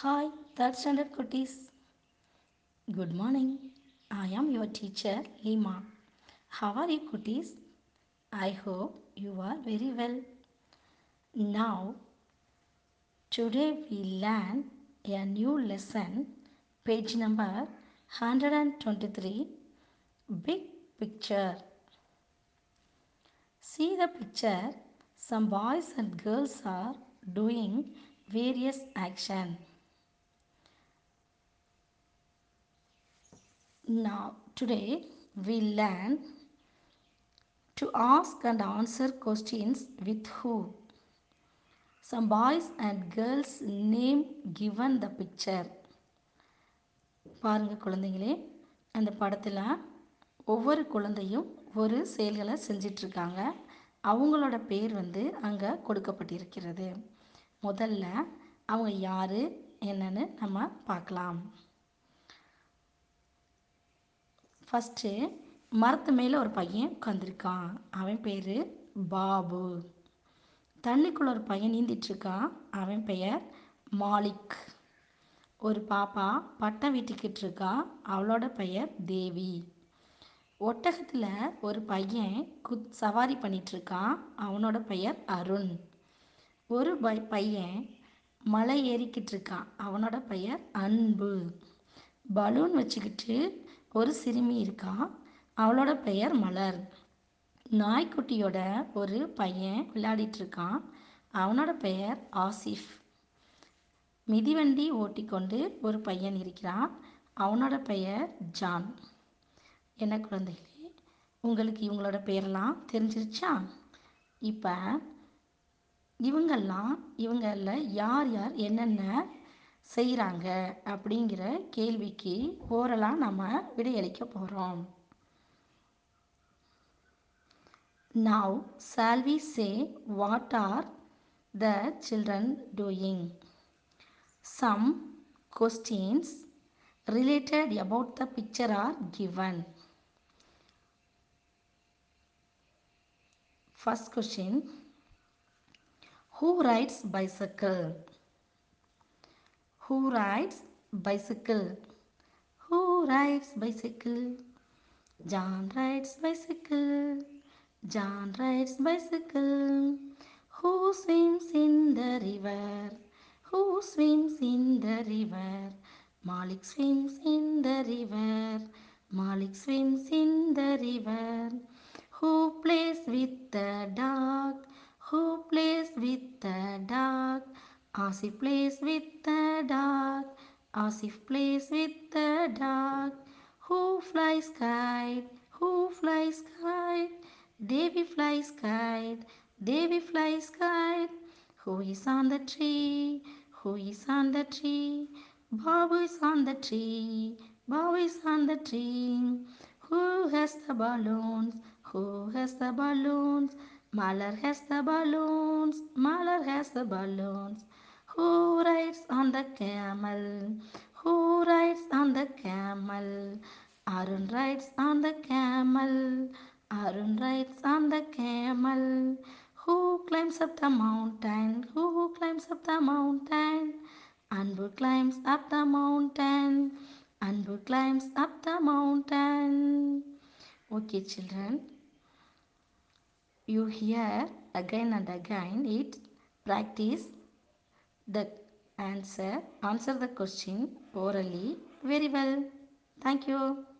Hi, third standard cuties. Good morning. I am your teacher Lima. How are you cuties? I hope you are very well. Now, today we learn a new lesson, page number 123, Big Picture. See the picture. Some boys and girls are doing various action. Now, today we learn to ask and answer questions with who. Some boys and girls name given the picture. பாருங்க குழந்தைங்களே அந்த படத்தில் ஒவ்வொரு குழந்தையும் ஒரு செயல்களை செஞ்சிட்ருக்காங்க அவங்களோட பேர் வந்து அங்கே கொடுக்கப்பட்டிருக்கிறது முதல்ல அவங்க யார் என்னன்னு நம்ம பார்க்கலாம் ஃபஸ்ட்டு மரத்து மேலே ஒரு பையன் உட்காந்துருக்கான் அவன் பேர் பாபு. தண்ணிக்குள்ள ஒரு பையன் நீந்திட்டுருக்கான். அவன் பெயர் மாலிக். ஒரு பாப்பா பட்டம் வீட்டுக்கிட்டு இருக்கா அவளோட பெயர் தேவி. ஒட்டகத்தில் ஒரு பையன் குத் சவாரி பண்ணிகிட்ருக்கான் அவனோட பெயர் அருண். ஒரு பை பையன் மலை ஏறிக்கிட்டு இருக்கான் அவனோட பெயர் அன்பு. பலூன் வச்சுக்கிட்டு ஒரு சிறுமி இருக்கா? அவளோட பெயர் மலர். நாய்க்குட்டியோட ஒரு பையன் விளையாடிட்டு இருக்கான் அவனோட பெயர் ஆசிஃப். மிதிவண்டி ஓட்டிக்கொண்டு ஒரு பையன் இருக்கிறான். அவனோட பெயர் ஜான். என்ன குழந்தைகளே உங்களுக்கு இவங்களோட பெயரெல்லாம் தெரிஞ்சிருச்சா? இப்போ இவங்கெல்லாம் இவங்களில் யார் யார் என்னென்ன செய்கிறாங்க அப்படிங்கிற கேள்விக்கு ஓரலாக நம்ம விடையளிக்க போகிறோம் now shall we say what are the children doing some questions related about the picture are given first question who rides bicycle Who rides bicycle? Who rides bicycle? John rides bicycle. John rides bicycle. Who swims in the river? Who swims in the river? Malik swims in the river. Malik swims in the river. Who plays with the dog? Who plays with the dog? Asif plays with the dog. Asif plays with the dog. Who flies kite? Who flies kite? Devi flies kite. Devi flies kite. Who is on the tree? Who is on the tree? Babu is on the tree. Babu is on the tree. Who has the balloons? Who has the balloons? Malar has the balloons. Malar has the balloons. Who rides on the camel? Who rides on the camel? Arun rides on the camel. Arun rides on the camel. Who climbs up the mountain? Who climbs up the mountain? Anbu climbs up the mountain. Anbu climbs up the mountain. Okay, children. You hear again and again it. Practice the answer. Answer the question orally very well. Thank you.